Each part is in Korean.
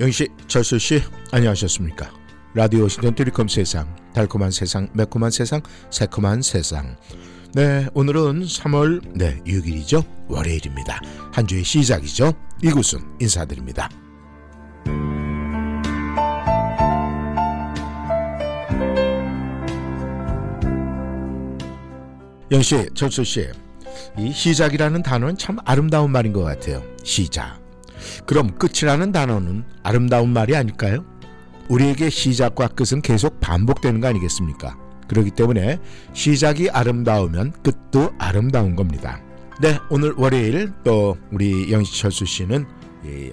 영희 씨, 철수 씨, 안녕하셨습니까? 라디오 시전 트리컴 세상, 달콤한 세상, 매콤한 세상, 새콤한 세상. 네, 오늘은 3월 네 6일이죠. 월요일입니다. 한 주의 시작이죠. 이곳은 인사드립니다. 영씨, 철수 씨, 이 시작이라는 단어는 참 아름다운 말인 것 같아요. 시작. 그럼 끝이라는 단어는 아름다운 말이 아닐까요? 우리에게 시작과 끝은 계속 반복되는 거 아니겠습니까? 그렇기 때문에 시작이 아름다우면 끝도 아름다운 겁니다. 네, 오늘 월요일 또 우리 영시철수 씨는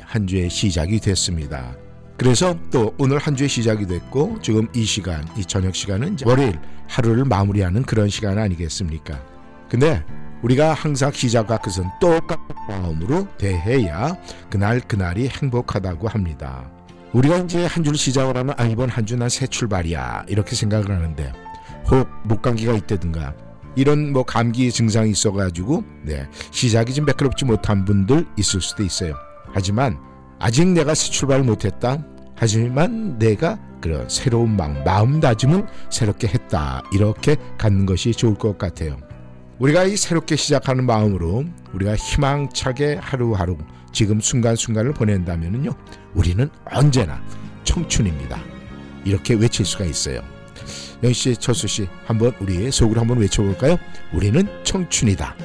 한 주의 시작이 됐습니다. 그래서 또 오늘 한 주의 시작이 됐고 지금 이 시간, 이 저녁 시간은 월요일 하루를 마무리하는 그런 시간 아니겠습니까? 근데 우리가 항상 시작과 끝은 똑같은 마음으로 대해야 그날 그날이 행복하다고 합니다. 우리가 이제 한 주를 시작을 하면 아 이번 한주난새 출발이야 이렇게 생각을 하는데 혹 목감기가 있다든가 이런 뭐 감기 증상이 있어가지고 네 시작이 좀 매끄럽지 못한 분들 있을 수도 있어요. 하지만 아직 내가 새 출발을 못했다. 하지만 내가 그런 새로운 마음, 마음다짐은 새롭게 했다. 이렇게 갖는 것이 좋을 것 같아요. 우리가 이 새롭게 시작하는 마음으로 우리가 희망차게 하루하루 지금 순간순간을 보낸다면요. 우리는 언제나 청춘입니다. 이렇게 외칠 수가 있어요. 영 씨, 철수 씨, 한번 우리의 속으로 한번 외쳐볼까요? 우리는 청춘이다.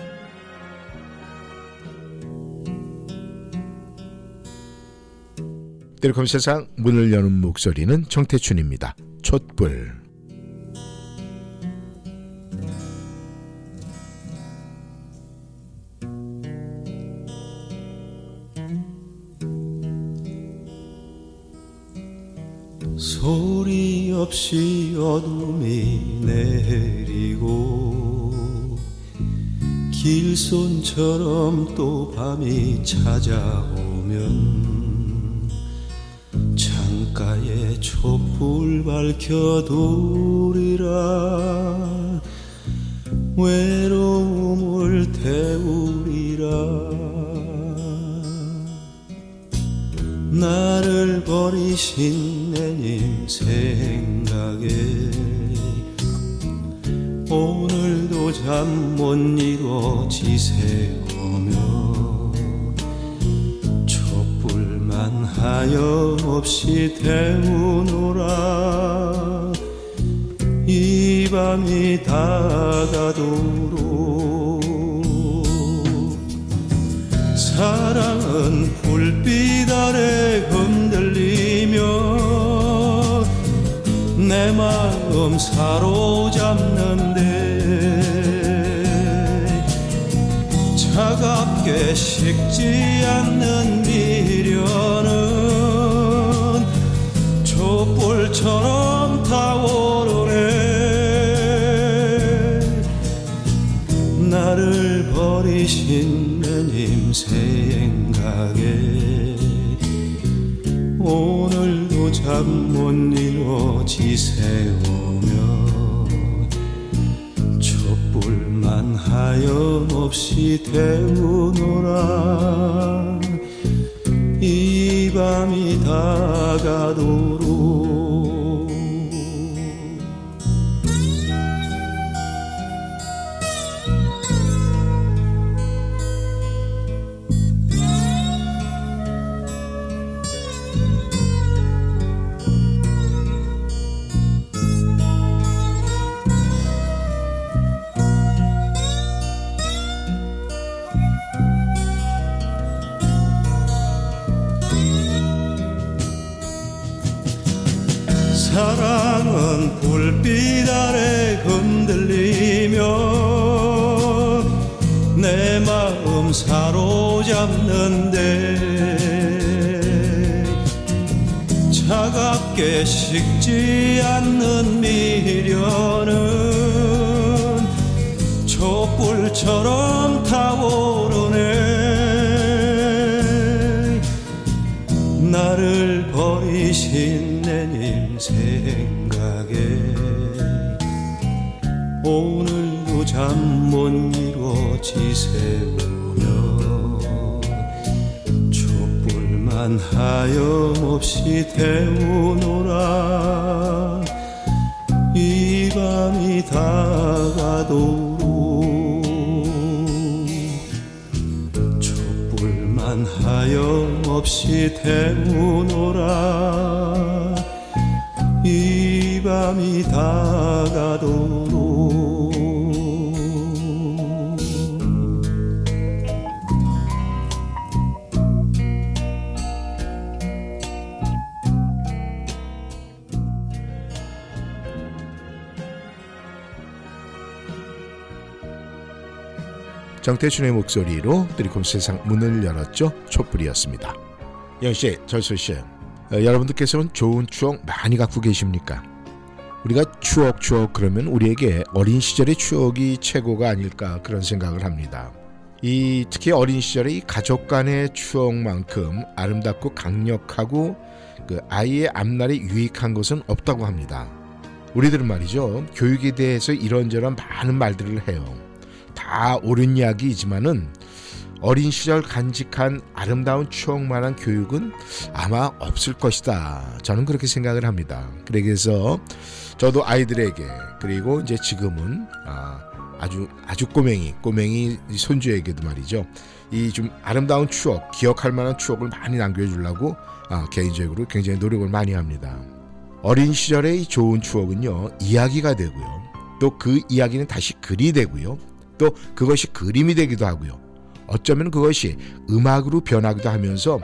뜰컴 세상 문을 여는 목소리는 정태춘입니다. 촛불. 소리 없이 어둠이 내리고 길손처럼 또 밤이 찾아오면 창가에 촛불 밝혀두리라 외로움을 태우리라 나를 버리신 내님 생각에 오늘도 잠 못 이뤄 지새우며 촛불만 하염없이 태우노라. 이 밤이 다가도록 사랑은 불빛 아래 흔들리며 내 마음 사로잡는데 차갑게 식지 않는 미련은 촛불처럼 잠못 이뤄 지새우며 촛불만 하염없이 태우노라. 이 밤이 다가도 못 이루어 지새우며 촛불만 하염없이 태우노라. 이 밤이 다가도록 촛불만 하염없이 태우노라. 이 밤이 다가도록 정태춘의 목소리로 드리콤 세상 문을 열었죠. 촛불이었습니다. 영씨, 절수씨, 어, 여러분들께서는 좋은 추억 많이 갖고 계십니까? 우리가 추억 추억 그러면 우리에게 어린 시절의 추억이 최고가 아닐까 그런 생각을 합니다. 이 특히 어린 시절의 이 가족 간의 추억만큼 아름답고 강력하고 그 아이의 앞날에 유익한 것은 없다고 합니다. 우리들은 말이죠 교육에 대해서 이런저런 많은 말들을 해요. 다 옳은 이야기이지만은 어린 시절 간직한 아름다운 추억만한 교육은 아마 없을 것이다. 저는 그렇게 생각을 합니다. 그래서 저도 아이들에게 그리고 이제 지금은 아, 아주 아주 꼬맹이 꼬맹이 손주에게도 말이죠. 이 좀 아름다운 추억, 기억할 만한 추억을 많이 남겨주려고 아, 개인적으로 굉장히 노력을 많이 합니다. 어린 시절의 이 좋은 추억은요 이야기가 되고요. 또 그 이야기는 다시 글이 되고요. 또 그것이 그림이 되기도 하고요. 어쩌면 그것이 음악으로 변하기도 하면서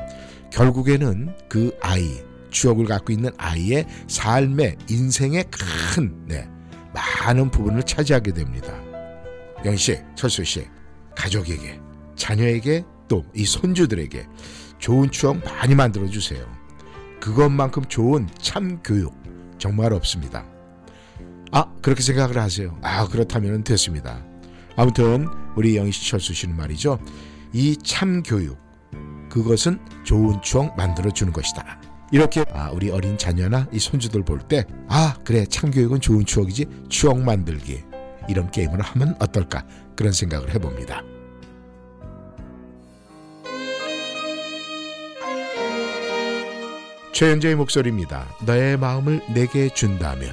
결국에는 그 아이, 추억을 갖고 있는 아이의 삶의 인생의 큰 네, 많은 부분을 차지하게 됩니다. 영 씨, 철수 씨, 가족에게, 자녀에게 또 이 손주들에게 좋은 추억 많이 만들어 주세요. 그것만큼 좋은 참 교육 정말 없습니다. 아, 그렇게 생각을 하세요. 아, 그렇다면 됐습니다. 아무튼 우리 영희씨 철수 씨는 말이죠. 이 참교육 그것은 좋은 추억 만들어 주는 것이다. 이렇게 아, 우리 어린 자녀나 이 손주들 볼 때 아 그래 참교육은 좋은 추억이지 추억 만들기 이런 게임을 하면 어떨까 그런 생각을 해봅니다. 최현재의 목소리입니다. 너의 마음을 내게 준다면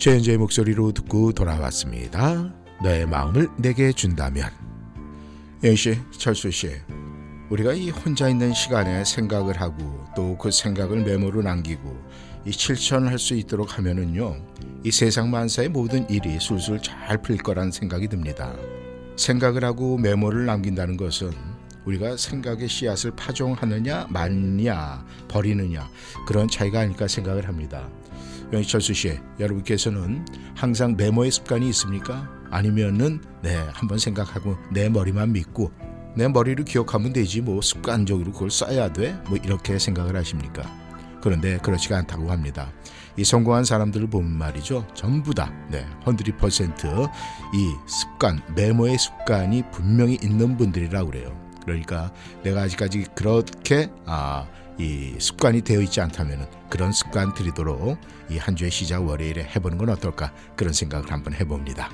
최현재의 목소리로 듣고 돌아왔습니다. 너의 마음을 내게 준다면. 영 씨, 철수 씨, 우리가 이 혼자 있는 시간에 생각을 하고 또 그 생각을 메모로 남기고 이 실천할 수 있도록 하면은요, 이 세상 만사의 모든 일이 술술 잘 풀릴 거란 생각이 듭니다. 생각을 하고 메모를 남긴다는 것은 우리가 생각의 씨앗을 파종하느냐 마냐 버리느냐 그런 차이가 아닐까 생각을 합니다. 영희철수 씨, 여러분께서는 항상 메모의 습관이 있습니까? 아니면은 네 한번 생각하고 내 머리만 믿고 내 머리를 기억하면 되지 뭐 습관적으로 그걸 써야 돼? 뭐 이렇게 생각을 하십니까? 그런데 그렇지가 않다고 합니다. 이 성공한 사람들을 보면 말이죠. 전부 다, 네, 100%이 습관, 메모의 습관이 분명히 있는 분들이라고 그래요. 그러니까 내가 아직까지 그렇게, 아, 이 습관이 되어 있지 않다면 그런 습관 들이도록 이 한 주의 시작 월요일에 해보는 건 어떨까 그런 생각을 한번 해봅니다.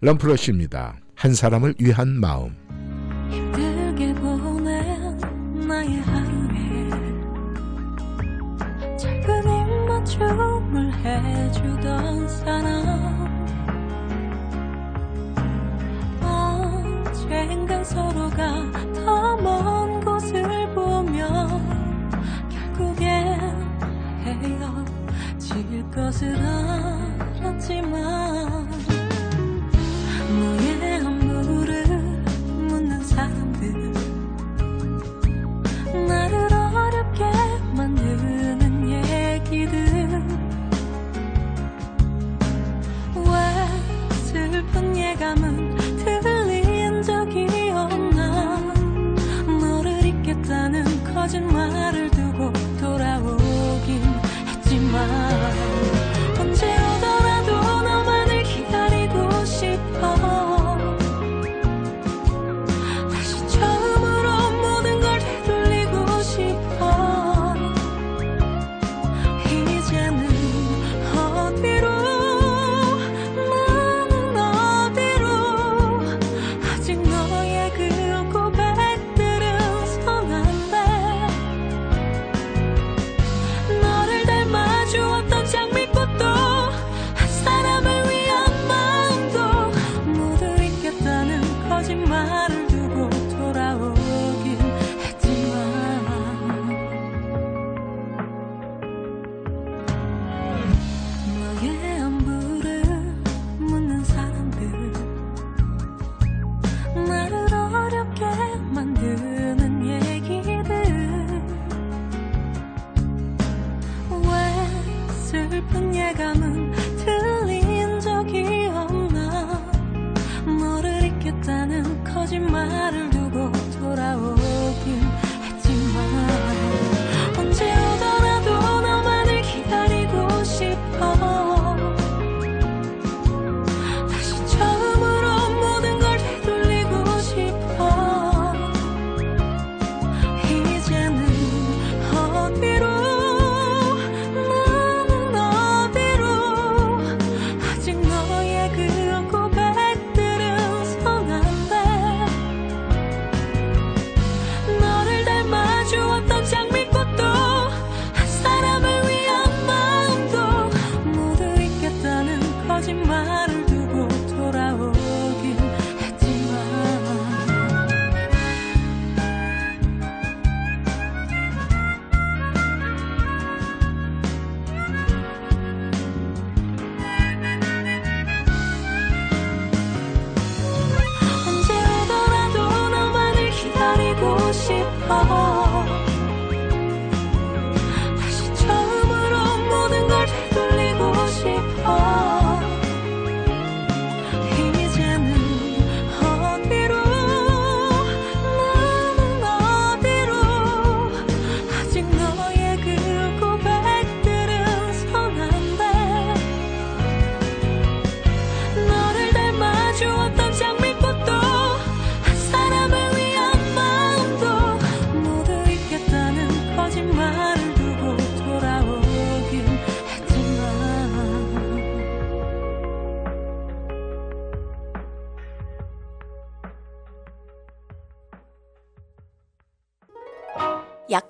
럼프러쉬입니다. 한 사람을 위한 마음. 힘들게 보낸 나의 하루에 작은 입맞춤을 해주던 사람 언젠간 서로가 더 먼 곳을 보며 결국엔 헤어질 것을 알았지만 너의 안부를 묻는 사람들 나를 어렵게 만드는 얘기들. 왜 슬픈 예감은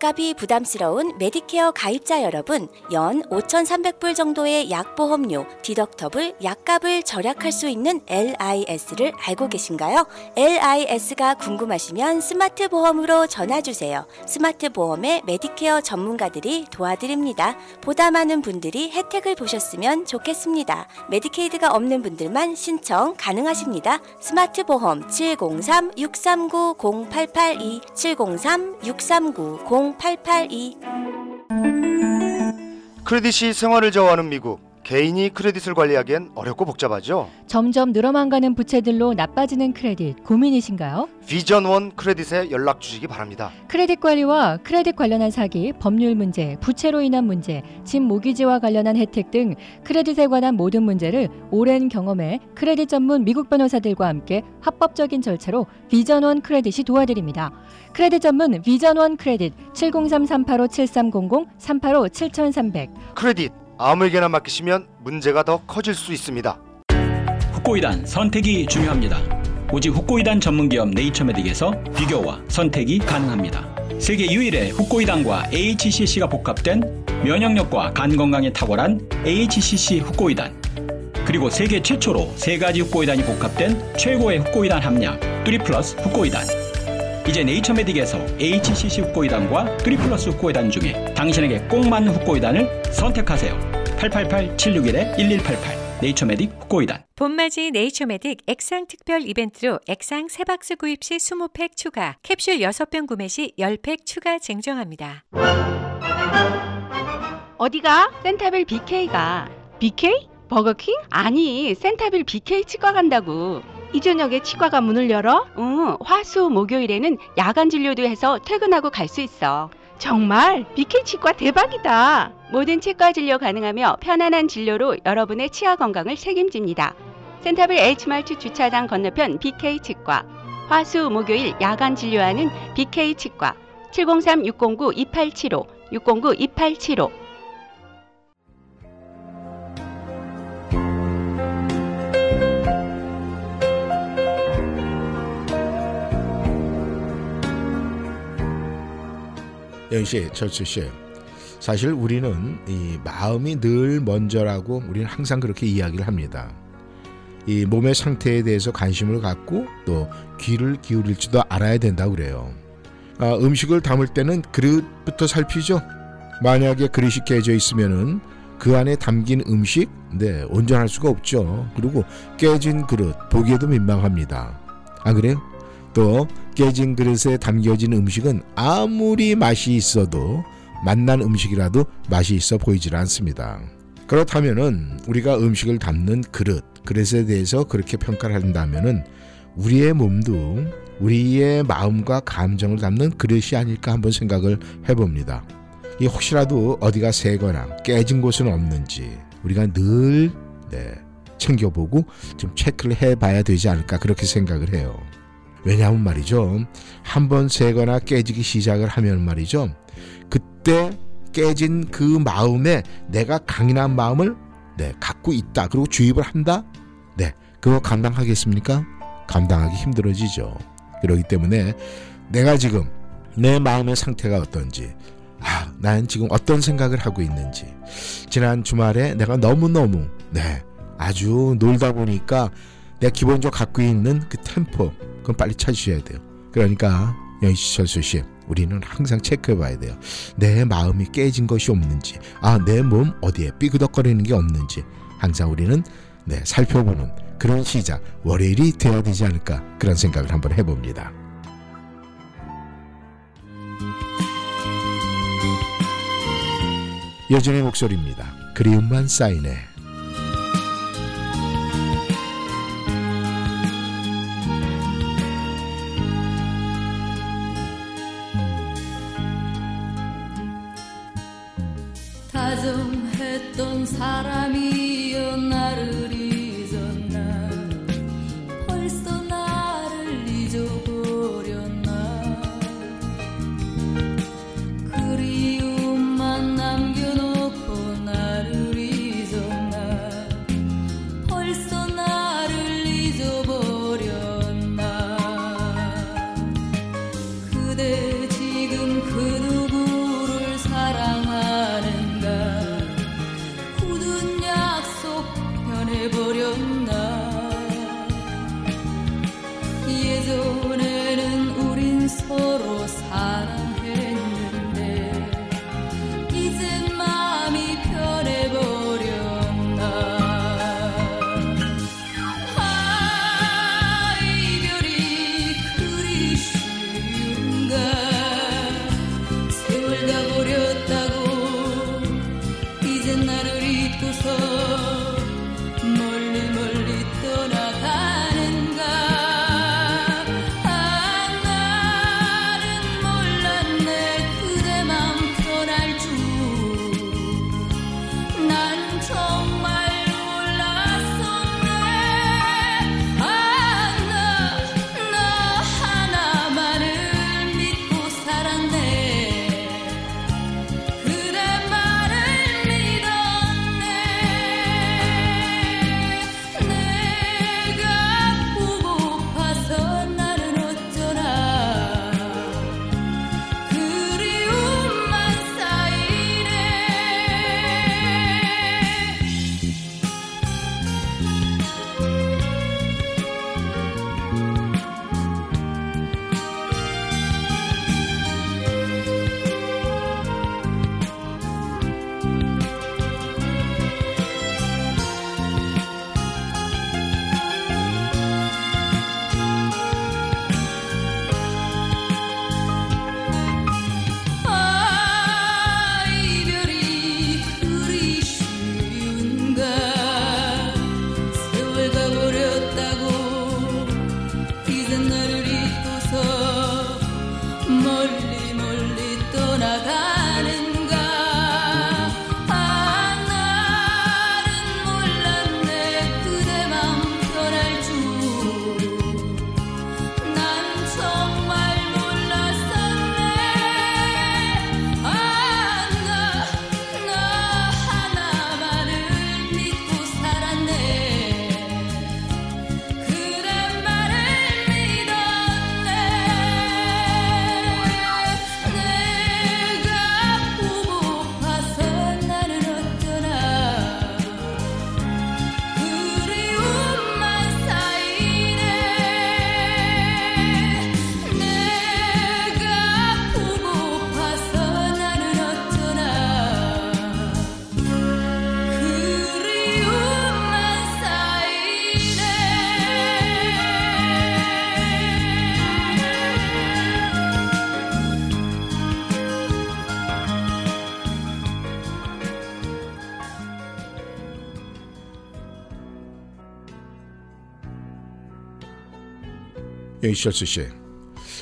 약값이 부담스러운 메디케어 가입자 여러분, 연 5,300불 정도의 약보험료, deductible, 약값을 절약할 수 있는 LIS를 알고 계신가요? LIS가 궁금하시면 스마트 보험으로 전화 주세요. 스마트 보험의 메디케어 전문가들이 도와드립니다. 보다 많은 분들이 혜택을 보셨으면 좋겠습니다. 메디케이드가 없는 분들만 신청 가능하십니다. 스마트 보험 703-639-0882 703-639-0882 credit이 생활을 좌우하는 미국. 개인이 credit을 관리하기엔 어렵고 복잡하죠. 점점 늘어만 가는 부채들로 나빠지는 크레딧 고민이신가요? 비전 원 크레딧에 연락 주시기 바랍니다. 크레딧 관리와 크레딧 관련한 사기, 법률 문제, 부채로 인한 문제, 집 모기지와 관련한 혜택 등 credit에 관한 모든 문제를 오랜 경험에 크레딧 전문 미국 변호사들과 함께 합법적인 절차로 비전 원 크레딧이 도와드립니다. 크레딧 전문 비전 원 크레딧 703-385-7300 385-7300 크레딧 아무에게나 맡기시면 문제가 더 커질 수 있습니다. 후코이단 선택이 중요합니다. 오직 후코이단 전문기업 네이처메딕에서 비교와 선택이 가능합니다. 세계 유일의 후코이단과 AHCC가 복합된 면역력과 간 건강에 탁월한 AHCC 후코이단 그리고 세계 최초로 세 가지 후코이단이 복합된 최고의 후코이단 함량 뚜리플러스 후코이단 이제 네이처메딕에서 HCC 후코이단과 뚜리플러스 후코이단 중에 당신에게 꼭 맞는 후코이단을 선택하세요. 888-761-1188 네이처메딕 후코이단 봄맞이 네이처메딕 액상 특별 이벤트로 액상 3박스 구입 시 20팩 추가, 캡슐 6병 구매 시 10팩 추가 증정합니다. 어디가? 센타빌 BK가. BK? 버거킹? 아니, 센타빌 BK 치과 간다고. 이 저녁에 치과가 문을 열어? 응, 화수 목요일에는 야간 진료도 해서 퇴근하고 갈 수 있어. 정말? BK 치과 대박이다. 모든 치과 진료 가능하며 편안한 진료로 여러분의 치아 건강을 책임집니다. 센타빌 H마트 주차장 건너편 BK 치과. 화수 목요일 야간 진료하는 BK 치과. 703-609-2875, 609-2875. 영씨, 철수 씨. 사실 우리는 이 마음이 늘 먼저라고 우리는 항상 그렇게 이야기를 합니다. 이 몸의 상태에 대해서 관심을 갖고 또 귀를 기울일 줄도 알아야 된다고 그래요. 아, 음식을 담을 때는 그릇부터 살피죠. 만약에 그릇이 깨져 있으면은 그 안에 담긴 음식 네 온전할 수가 없죠. 그리고 깨진 그릇 보기에도 민망합니다. 아 그래요? 또 깨진 그릇에 담겨진 음식은 아무리 맛이 있어도 맛난 음식이라도 맛이 있어 보이질 않습니다. 그렇다면은 우리가 음식을 담는 그릇, 그릇에 대해서 그렇게 평가를 한다면은 우리의 몸도 우리의 마음과 감정을 담는 그릇이 아닐까 한번 생각을 해봅니다. 이 혹시라도 어디가 새거나 깨진 곳은 없는지 우리가 늘 네, 챙겨보고 좀 체크를 해봐야 되지 않을까 그렇게 생각을 해요. 왜냐하면 말이죠. 한번 새거나 깨지기 시작을 하면 말이죠. 그때 깨진 그 마음에 내가 강인한 마음을 네, 갖고 있다. 그리고 주입을 한다. 네, 그거 감당하겠습니까? 감당하기 힘들어지죠. 그렇기 때문에 내가 지금 내 마음의 상태가 어떤지, 아, 난 지금 어떤 생각을 하고 있는지, 지난 주말에 내가 너무너무, 네, 아주 놀다 보니까 내가 기본적으로 갖고 있는 그 템포, 그건 빨리 찾으셔야 돼요. 그러니까 영희철수 씨, 우리는 항상 체크해 봐야 돼요. 내 마음이 깨진 것이 없는지, 아, 내 몸 어디에 삐그덕거리는 게 없는지, 항상 우리는 네, 살펴보는 그런 시작, 월요일이 되어야 되지 않을까 그런 생각을 한번 해봅니다. 여전의 목소리입니다. 그리움만 쌓이네. 이셔츠 씨,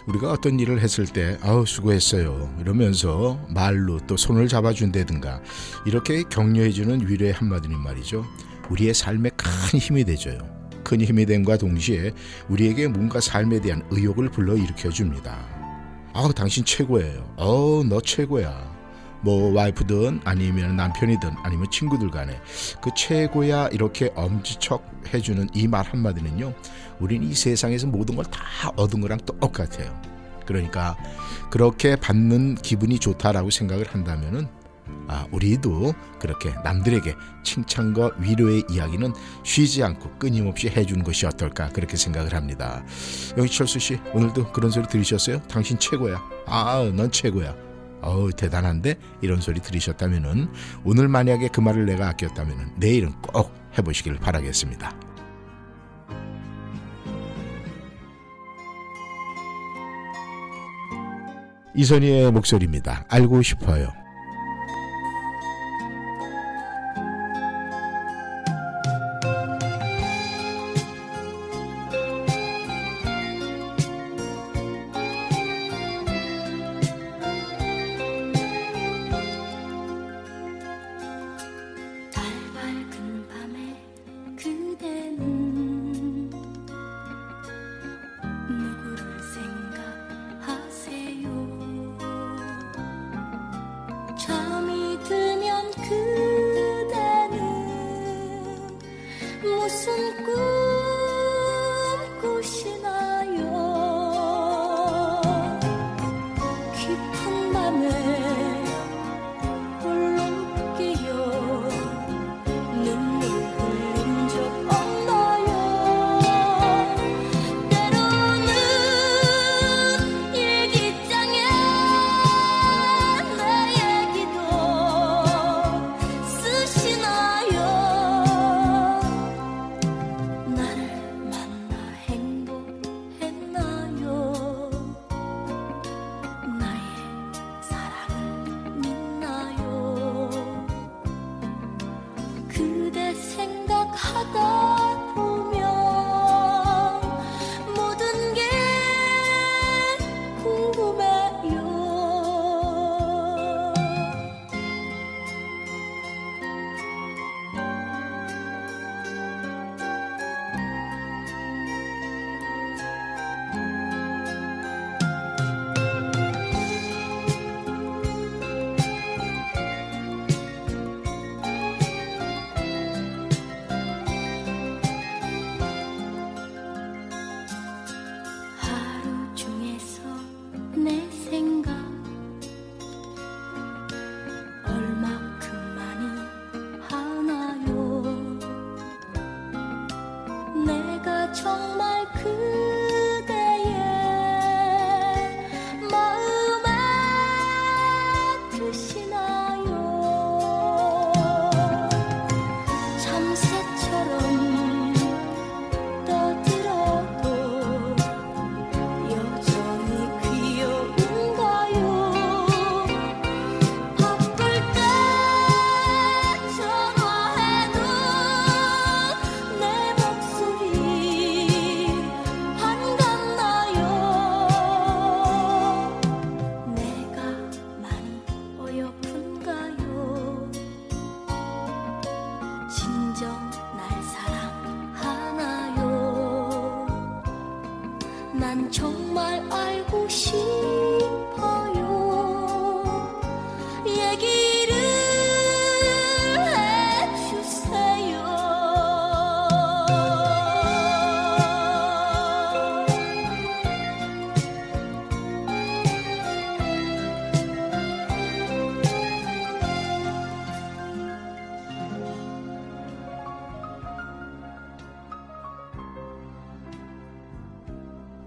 우리가 어떤 일을 했을 때 아우 수고했어요 이러면서 말로 또 손을 잡아준다든가 이렇게 격려해주는 위로의 한마디는 말이죠. 우리의 삶에 큰 힘이 되줘요. 큰 힘이 됨과 동시에 우리에게 뭔가 삶에 대한 의욕을 불러 일으켜 줍니다. 아우 당신 최고예요. 어우 너 최고야. 뭐 와이프든 아니면 남편이든 아니면 친구들 간에 그 최고야 이렇게 엄지척 해주는 이 말 한마디는요 우린 이 세상에서 모든 걸 다 얻은 거랑 똑같아요. 그러니까 그렇게 받는 기분이 좋다라고 생각을 한다면은 아 우리도 그렇게 남들에게 칭찬과 위로의 이야기는 쉬지 않고 끊임없이 해주는 것이 어떨까 그렇게 생각을 합니다. 영희철수 씨 오늘도 그런 소리 들으셨어요? 당신 최고야. 아 넌 최고야. 어우 대단한데? 이런 소리 들으셨다면은 오늘 만약에 그 말을 내가 아꼈다면은 내일은 꼭 해보시길 바라겠습니다. 이선희의 목소리입니다. 알고 싶어요.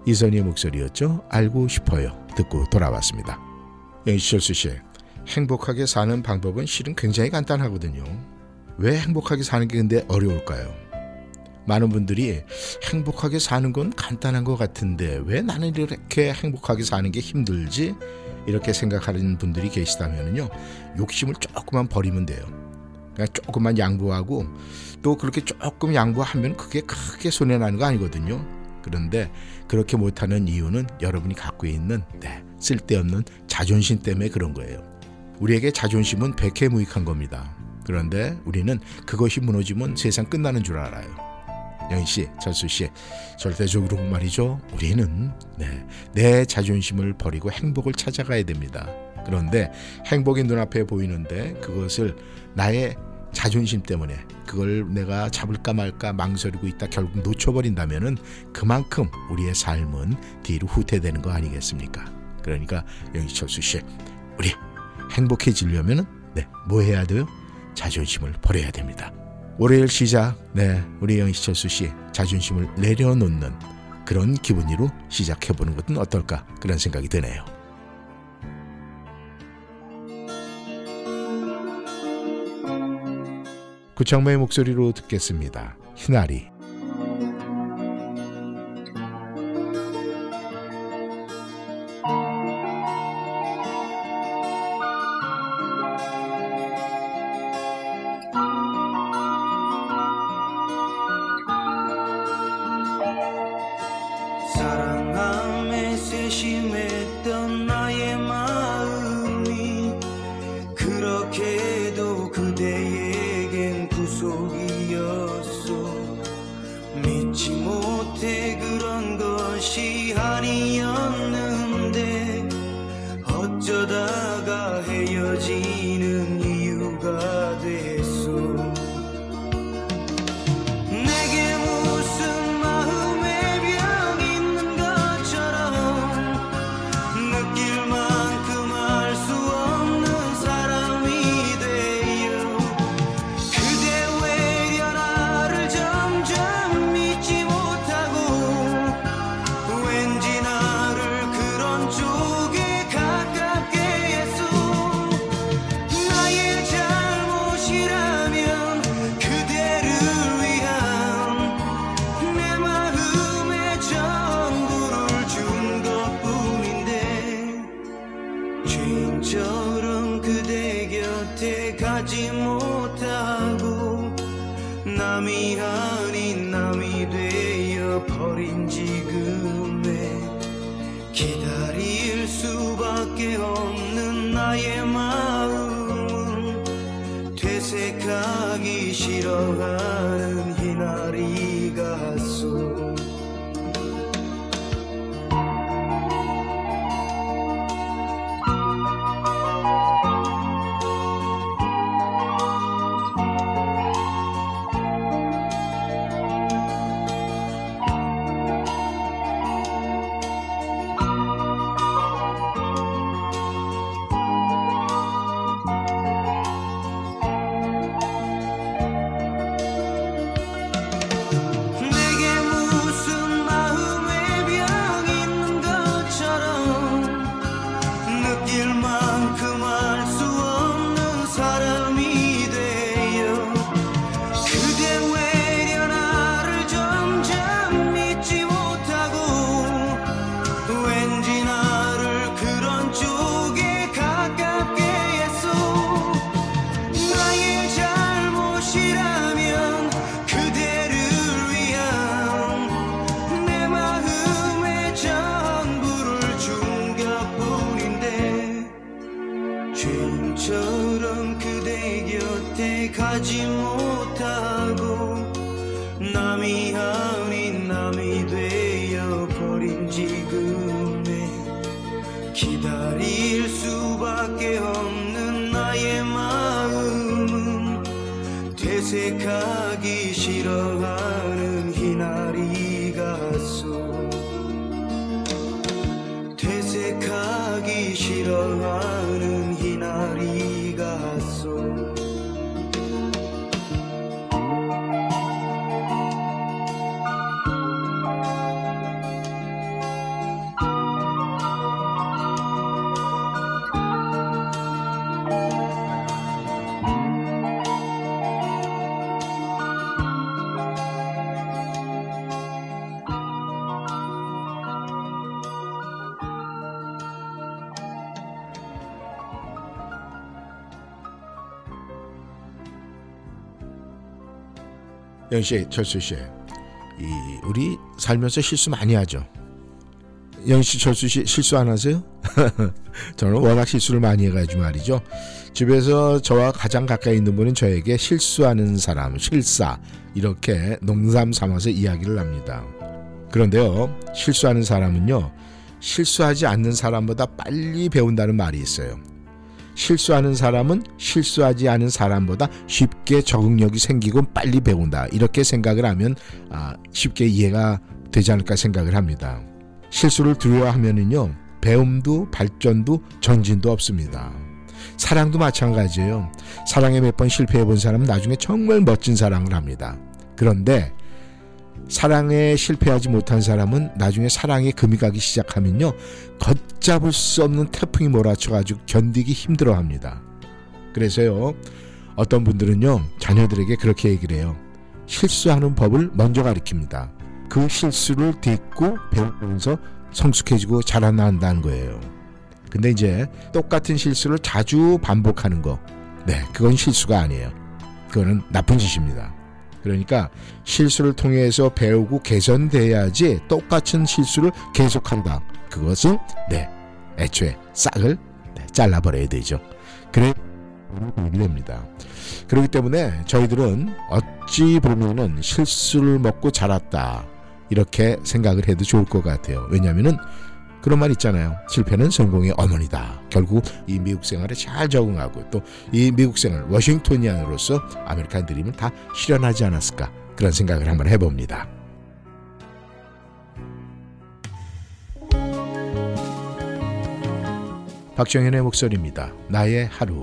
이선희의 목소리였죠. 알고 싶어요. 듣고 돌아왔습니다. 영시철수 씨, 행복하게 사는 방법은 실은 굉장히 간단하거든요. 왜 행복하게 사는 게 근데 어려울까요? 많은 분들이 행복하게 사는 건 간단한 것 같은데 왜 나는 이렇게 행복하게 사는 게 힘들지? 이렇게 생각하는 분들이 계시다면요. 욕심을 조금만 버리면 돼요. 그냥 조금만 양보하고 또 그렇게 조금 양보하면 그게 크게 손해나는 거 아니거든요. 그런데 그렇게 못하는 이유는 여러분이 갖고 있는 네, 쓸데없는 자존심 때문에 그런 거예요. 우리에게 자존심은 백해무익한 겁니다. 그런데 우리는 그것이 무너지면 세상 끝나는 줄 알아요. 영희 씨, 철수 씨, 절대적으로 말이죠. 우리는 네, 내 자존심을 버리고 행복을 찾아가야 됩니다. 그런데 행복이 눈앞에 보이는데 그것을 나의 자존심 때문에 그걸 내가 잡을까 말까 망설이고 있다 결국 놓쳐버린다면은 그만큼 우리의 삶은 뒤로 후퇴되는 거 아니겠습니까? 그러니까 영희철수 씨, 우리 행복해지려면은 네, 뭐 해야 돼요? 자존심을 버려야 됩니다. 월요일 시작, 네, 우리 영희철수 씨 자존심을 내려놓는 그런 기분으로 시작해보는 것은 어떨까 그런 생각이 드네요. 구창모의 목소리로 듣겠습니다. 희나리. 사랑함에 세심했 영 씨, 철수 씨, 이 우리 살면서 실수 많이 하죠. 영 씨, 철수 씨 실수 안 하세요? 저는 워낙 실수를 많이 해가지고 말이죠. 집에서 저와 가장 가까이 있는 분은 저에게 실수하는 사람, 실사 이렇게 농담 삼아서 이야기를 합니다. 그런데요, 실수하는 사람은요, 실수하지 않는 사람보다 빨리 배운다는 말이 있어요. 실수하는 사람은 실수하지 않은 사람보다 쉽게 적응력이 생기고 빨리 배운다. 이렇게 생각을 하면 아, 쉽게 이해가 되지 않을까 생각을 합니다. 실수를 두려워하면은요, 배움도 발전도 전진도 없습니다. 사랑도 마찬가지예요. 사랑에 몇 번 실패해 본 사람은 나중에 정말 멋진 사랑을 합니다. 그런데 사랑에 실패하지 못한 사람은 나중에 사랑에 금이 가기 시작하면요 걷잡을 수 없는 태풍이 몰아쳐가지고 견디기 힘들어 합니다. 그래서요 어떤 분들은요 자녀들에게 그렇게 얘기를 해요. 실수하는 법을 먼저 가르칩니다. 그 실수를 딛고 배우면서 성숙해지고 자라난다는 거예요. 근데 이제 똑같은 실수를 자주 반복하는 거, 네, 그건 실수가 아니에요. 그거는 나쁜 짓입니다. 그러니까 실수를 통해서 배우고 개선돼야지 똑같은 실수를 계속한다. 그것은 네, 애초에 싹을 네, 잘라버려야 되죠. 그래 됩니다. 그렇기 때문에 저희들은 어찌 보면은 실수를 먹고 자랐다 이렇게 생각을 해도 좋을 것 같아요. 왜냐하면은 그런 말 있잖아요. 실패는 성공의 어머니다. 결국 이 미국 생활에 잘 적응하고 또 이 미국 생활 Washingtonian으로서 아메리칸 드림을 다 실현하지 않았을까 그런 생각을 한번 해봅니다. 박정현의 목소리입니다. 나의 하루.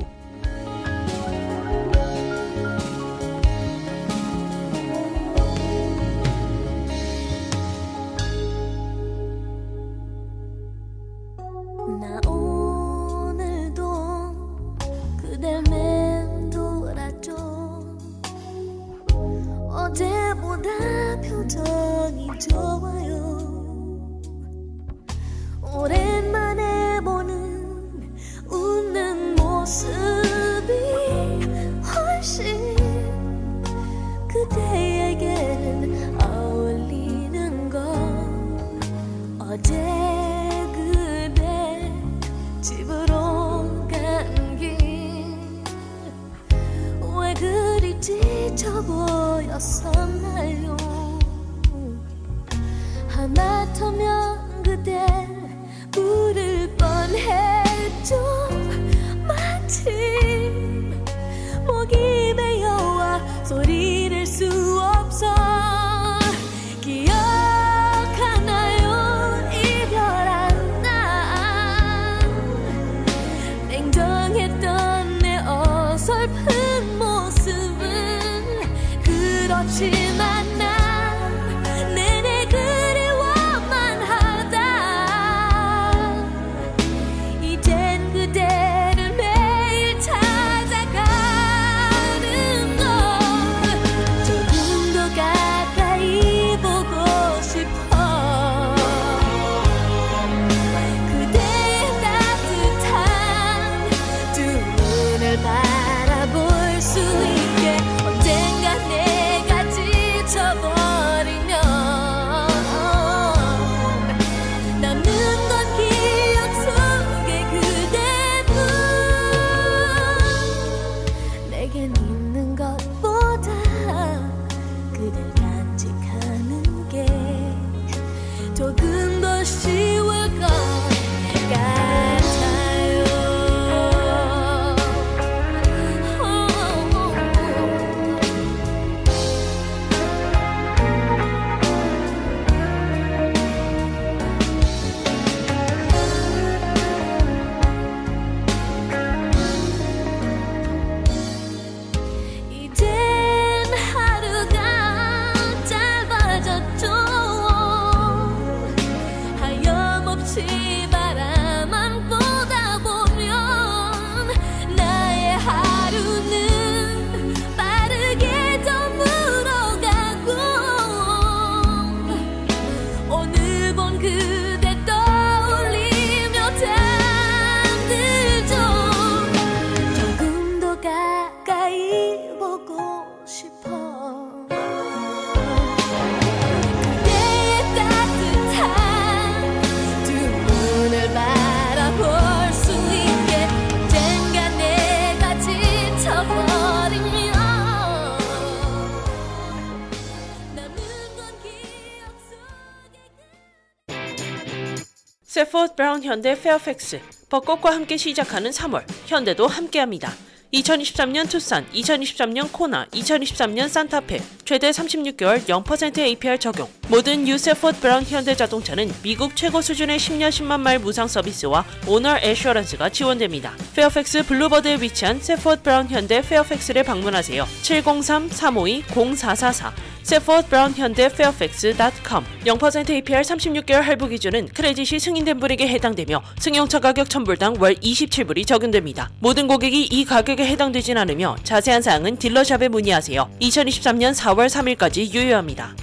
현대 페어팩스. 벚꽃과 함께 시작하는 3월. 현대도 함께합니다. 2023년 투싼, 2023년 코나, 2023년 산타페 최대 36개월 0% APR 적용. 모든 유세포드 브라운 현대 자동차는 미국 최고 수준의 10년 10만 마일 무상 서비스와 owner assurance가 지원됩니다. 페어팩스 블루버드에 위치한 세포드 브라운 현대 페어팩스를 방문하세요. 703-352-0444 세포드 브라운 현대 페어팩스.com 0% APR 36개월 할부 기준은 credit이 승인된 분에게 해당되며 승용차 가격 1000불당 월 27불이 적용됩니다. 모든 고객이 이 가격에 해당되진 않으며 자세한 사항은 dealer shop에 문의하세요. 2023년 4월 3일까지 유효합니다.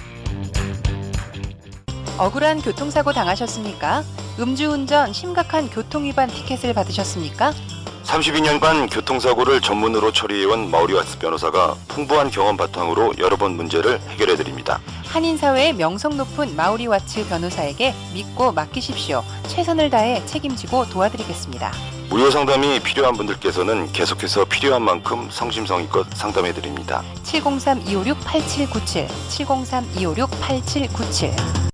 억울한 교통사고 당하셨습니까? 음주운전 심각한 교통위반 티켓을 받으셨습니까? 32년간 교통사고를 전문으로 처리해온 마우리와스 변호사가 풍부한 경험 바탕으로 여러 번 문제를 해결해 드립니다. 한인사회의 명성 높은 마우리 와츠 변호사에게 믿고 맡기십시오. 최선을 다해 책임지고 도와드리겠습니다. 무료 상담이 필요한 분들께서는 계속해서 필요한 만큼 성심성의껏 상담해 드립니다. 703-256-8797 703-256-8797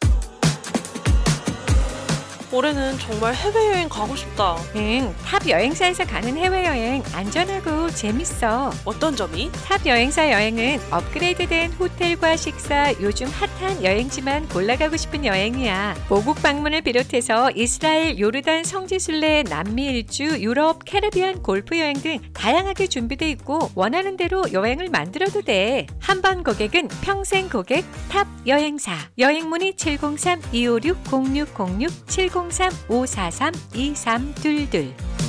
올해는 정말 해외여행 가고 싶다. 응, 탑 여행사에서 가는 해외여행 안전하고 재밌어. 어떤 점이? 탑 여행사 여행은 업그레이드된 호텔과 식사, 요즘 핫한 여행지만 골라가고 싶은 여행이야. 모국 방문을 비롯해서 이스라엘, 요르단, 성지순례, 남미 일주, 유럽, 캐리비안 골프 여행 등 다양하게 준비돼 있고 원하는 대로 여행을 만들어도 돼. 한 번 고객은 평생 고객 탑 여행사. 여행 문의 703-256-0606 703-543-2322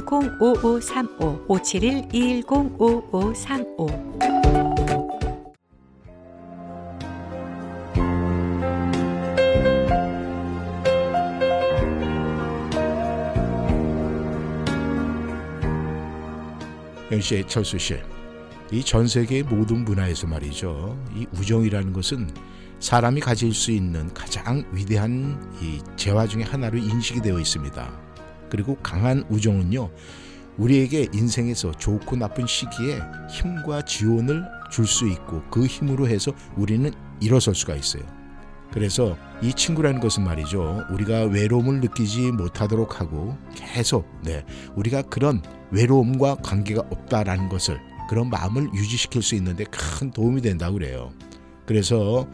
571-210-5535 571-210-5535 영씨, 철수 씨, 이 전 세계의 모든 문화에서 말이죠. 이 우정이라는 것은 사람이 가질 수 있는 가장 위대한 이 재화 중의 하나로 인식이 되어 있습니다. 그리고 강한 우정은요, 우리에게 인생에서 좋고 나쁜 시기에 힘과 지원을 줄 수 있고 그 힘으로 해서 우리는 일어설 수가 있어요. 그래서 이 친구라는 것은 말이죠. 우리가 외로움을 느끼지 못하도록 하고 계속 네, 우리가 그런 외로움과 관계가 없다라는 것을 그런 마음을 유지시킬 수 있는데 큰 도움이 된다고 그래요. 그래서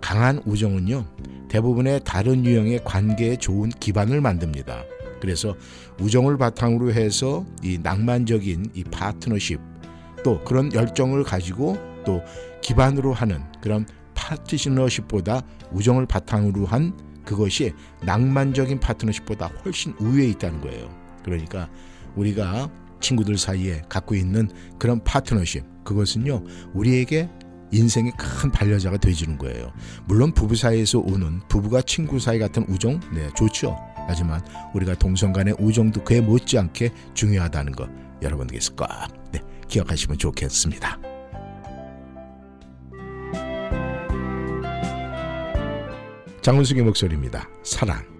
강한 우정은요. 대부분의 다른 유형의 관계에 좋은 기반을 만듭니다. 그래서 우정을 바탕으로 해서 이 낭만적인 이 파트너십 또 그런 열정을 가지고 또 기반으로 하는 그런 파트너십보다 우정을 바탕으로 한 그것이 낭만적인 파트너십보다 훨씬 우위에 있다는 거예요. 그러니까 우리가 친구들 사이에 갖고 있는 그런 파트너십 그것은요 우리에게 인생의 큰 반려자가 되어주는 거예요. 물론 부부 사이에서 오는 부부가 친구 사이 같은 우정 네 좋죠. 하지만 우리가 동성 간의 우정도 그에 못지않게 중요하다는 거 여러분께서 꼭 네, 기억하시면 좋겠습니다. 장은숙의 목소리입니다. 사랑.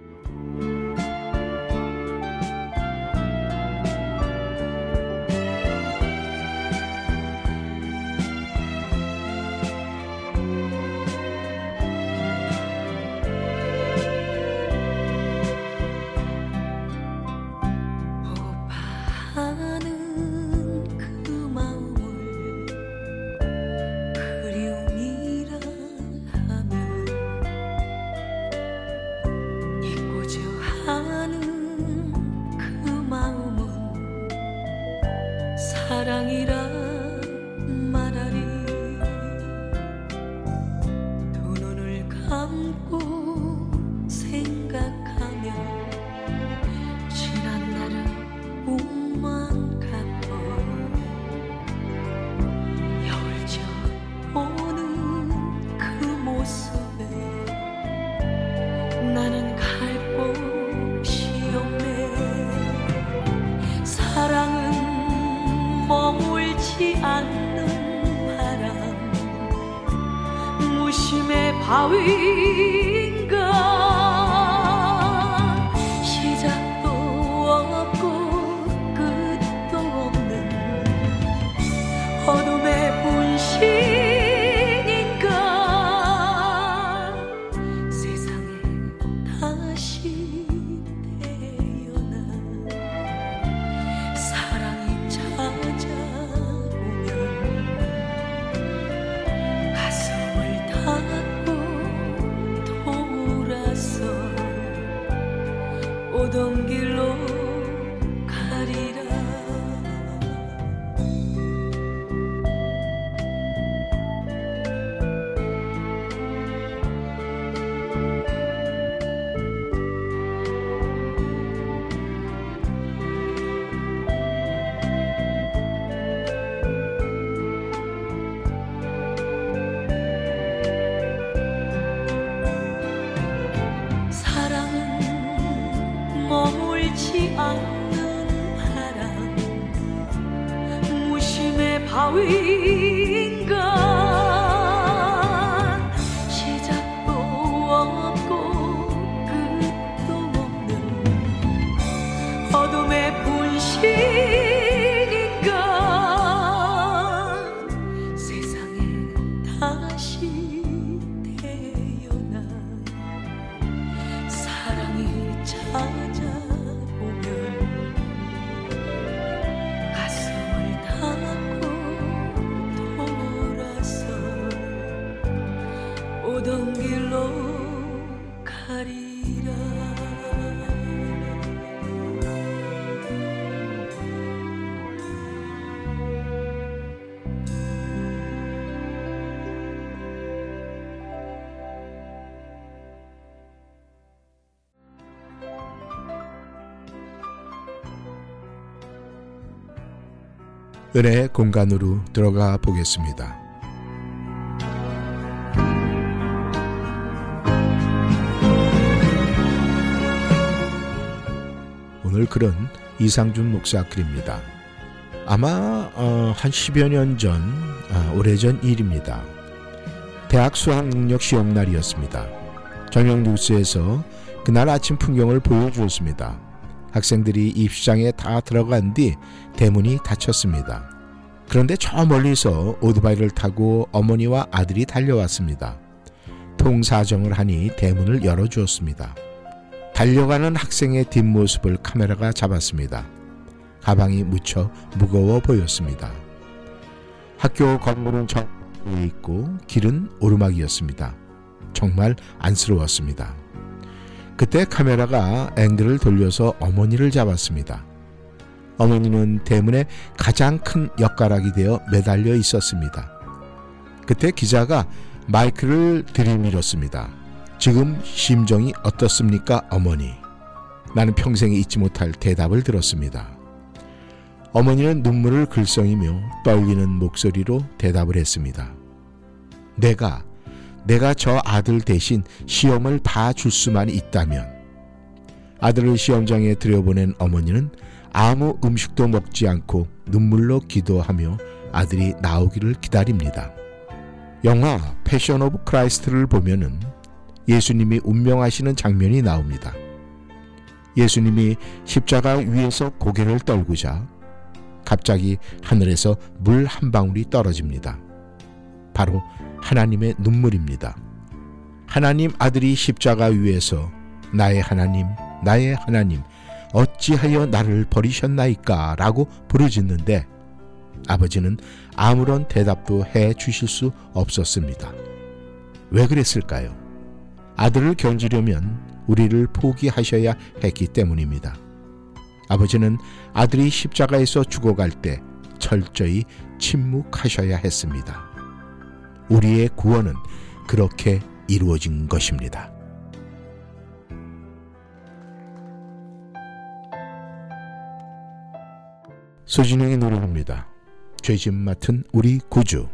은혜의 공간으로 들어가 보겠습니다. 오늘 글은 이상준 목사 글입니다. 아마 어, 한 10여 년 전, 아, 오래전 일입니다. 대학 수학 능력 시험 날이었습니다. 저녁 뉴스에서 그날 아침 풍경을 보여주었습니다. 학생들이 입시장에 다 들어간 뒤 대문이 닫혔습니다. 그런데 저 멀리서 오토바이를 타고 어머니와 아들이 달려왔습니다. 통사정을 하니 대문을 열어주었습니다. 달려가는 학생의 뒷모습을 카메라가 잡았습니다. 가방이 무척 무거워 보였습니다. 학교 건물은 정에 있고 길은 오르막이었습니다. 정말 안쓰러웠습니다. 그때 카메라가 앵글을 돌려서 어머니를 잡았습니다. 어머니는 대문에 가장 큰 엿가락이 되어 매달려 있었습니다. 그때 기자가 마이크를 들이밀었습니다. 지금 심정이 어떻습니까, 어머니? 나는 평생에 잊지 못할 대답을 들었습니다. 어머니는 눈물을 글썽이며 떨리는 목소리로 대답을 했습니다. 내가 내가 저 아들 대신 시험을 봐줄 수만 있다면 아들을 시험장에 들여보낸 어머니는 아무 음식도 먹지 않고 눈물로 기도하며 아들이 나오기를 기다립니다. 영화 Passion of Christ를 보면은 예수님이 운명하시는 장면이 나옵니다. 예수님이 십자가 위에서 고개를 떨구자 갑자기 하늘에서 물 한 방울이 떨어집니다. 바로 하나님의 눈물입니다. 하나님 아들이 십자가 위에서 나의 하나님, 나의 하나님, 어찌하여 나를 버리셨나이까? 라고 부르짖는데 아버지는 아무런 대답도 해 주실 수 없었습니다. 왜 그랬을까요? 아들을 견지려면 우리를 포기하셔야 했기 때문입니다. 아버지는 아들이 십자가에서 죽어갈 때 철저히 침묵하셔야 했습니다. 우리의 구원은 그렇게 이루어진 것입니다. 소진영의 노래입니다. 죄짐 맡은 우리 구주.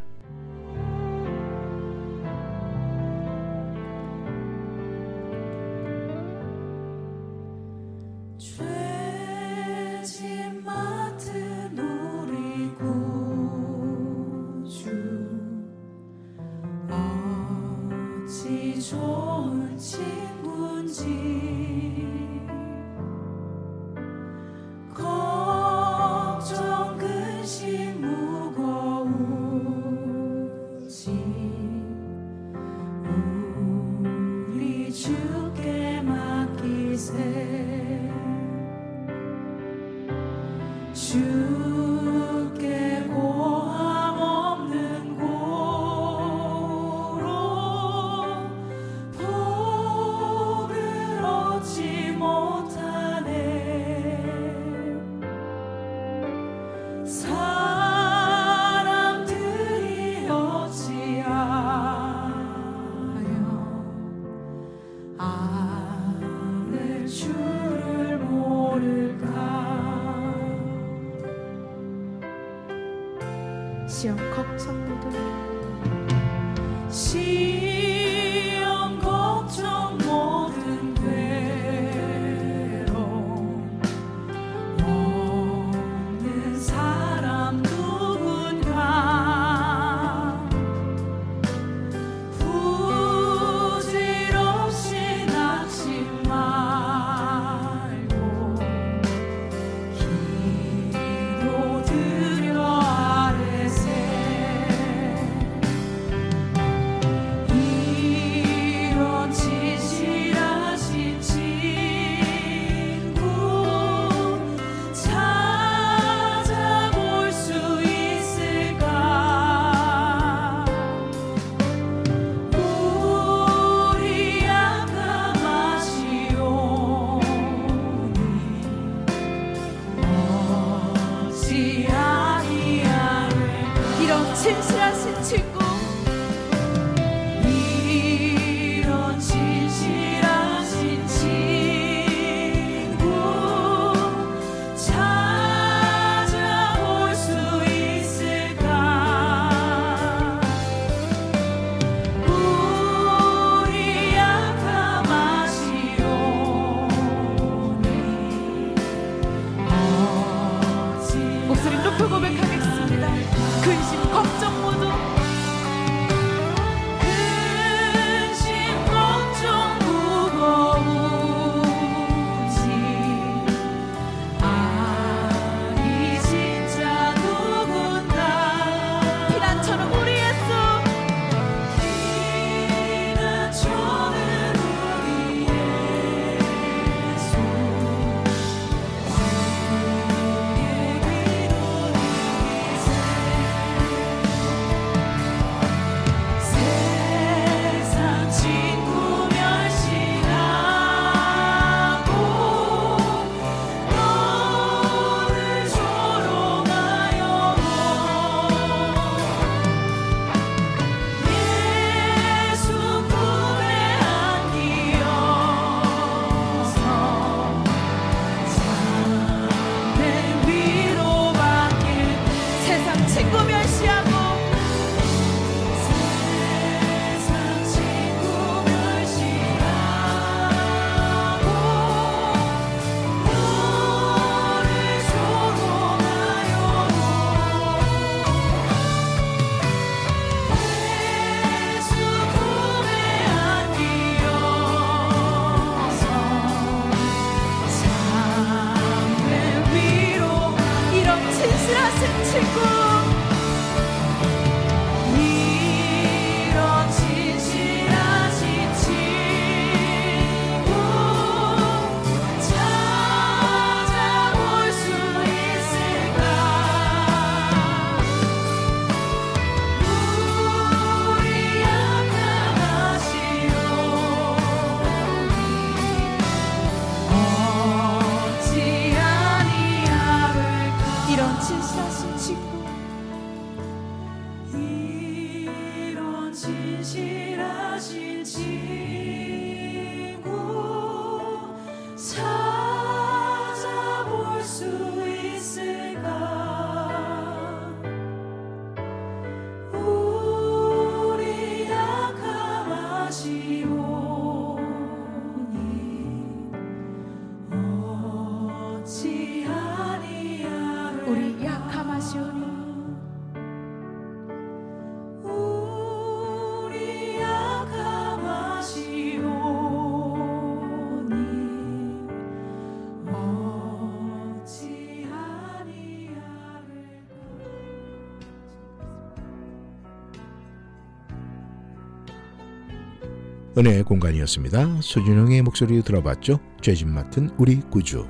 은혜의 공간이었습니다. 소진영의 목소리 들어봤죠? 죄진 맡은 우리 구주.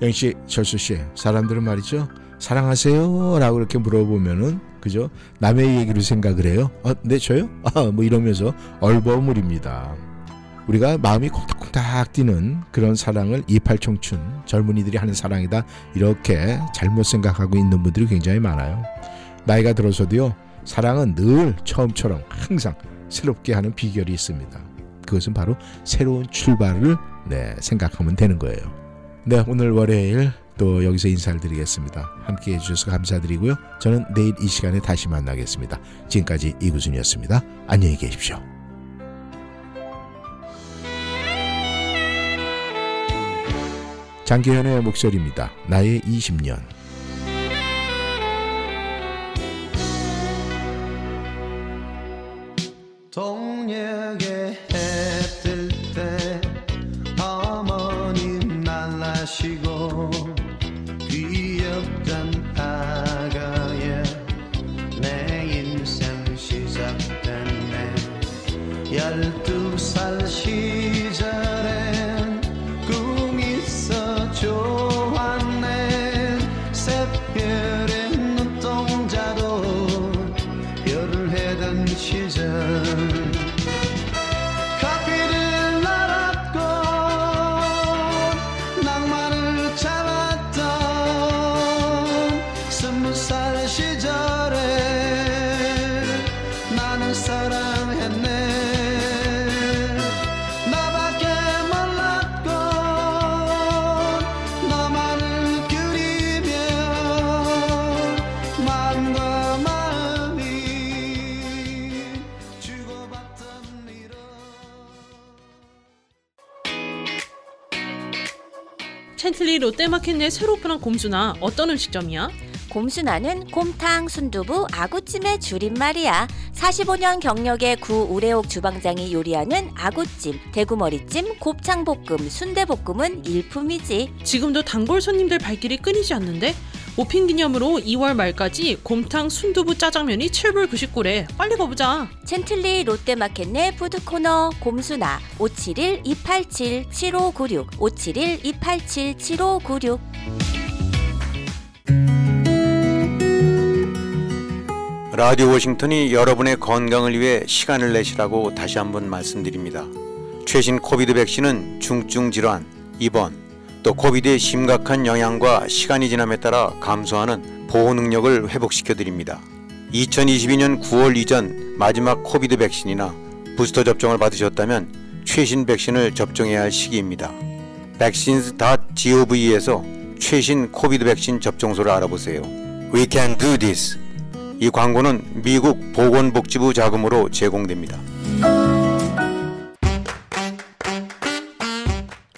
영씨, 철수씨, 사람들은 말이죠. 사랑하세요? 라고 이렇게 물어보면은, 그죠? 남의 얘기를 생각을 해요. 아, 네, 저요? 아, 뭐 이러면서 얼버무립니다. 우리가 마음이 콩닥콩닥 뛰는 그런 사랑을 이팔청춘 젊은이들이 하는 사랑이다. 이렇게 잘못 생각하고 있는 분들이 굉장히 많아요. 나이가 들어서도요, 사랑은 늘 처음처럼 항상 새롭게 하는 비결이 있습니다. 그것은 바로 새로운 출발을 네, 생각하면 되는 거예요. 네, 오늘 월요일 또 여기서 인사를 드리겠습니다. 함께 해주셔서 감사드리고요. 저는 내일 이 시간에 다시 만나겠습니다. 지금까지 이구순이었습니다. 안녕히 계십시오. 장기현의 목소리입니다. 나의 20년. 롯데마켓 내 새로 오픈한 곰순아 어떤 음식점이야? 곰순아는 곰탕, 순두부, 아구찜의 줄임말이야. 45년 경력의 구 우레옥 주방장이 요리하는 아구찜, 대구머리찜, 곱창볶음, 순대볶음은 일품이지. 지금도 단골 손님들 발길이 끊이지 않는데 오픈 기념으로 2월 말까지 곰탕 순두부 짜장면이 7불 99래. 빨리 가보자. 챈틸리 롯데마켓 내 푸드코너 곰순아 571-287-7596 571-287-7596 라디오 워싱턴이 여러분의 건강을 위해 시간을 내시라고 다시 한번 말씀드립니다. 최신 COVID 백신은 중증 질환, 입원, 또 COVID의 심각한 영향과 시간이 지남에 따라 감소하는 보호 능력을 회복시켜 드립니다. 2022년 9월 이전 마지막 COVID 백신이나 부스터 접종을 받으셨다면 최신 백신을 접종해야 할 시기입니다. vaccines.gov에서 최신 코비드 백신 접종소를 알아보세요. We can do this. 이 광고는 미국 보건복지부 자금으로 제공됩니다.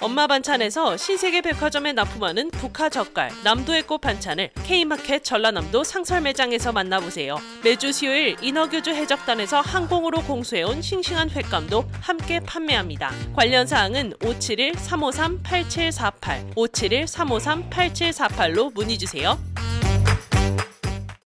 엄마 반찬에서 신세계 백화점에 납품하는 북하 젓갈, 남도의 꽃 반찬을 K마켓 전라남도 상설 매장에서 만나보세요. 매주 수요일 인어교주 해적단에서 항공으로 공수해온 싱싱한 횟감도 함께 판매합니다. 관련 사항은 571-353-8748, 571-353-8748로 문의 주세요.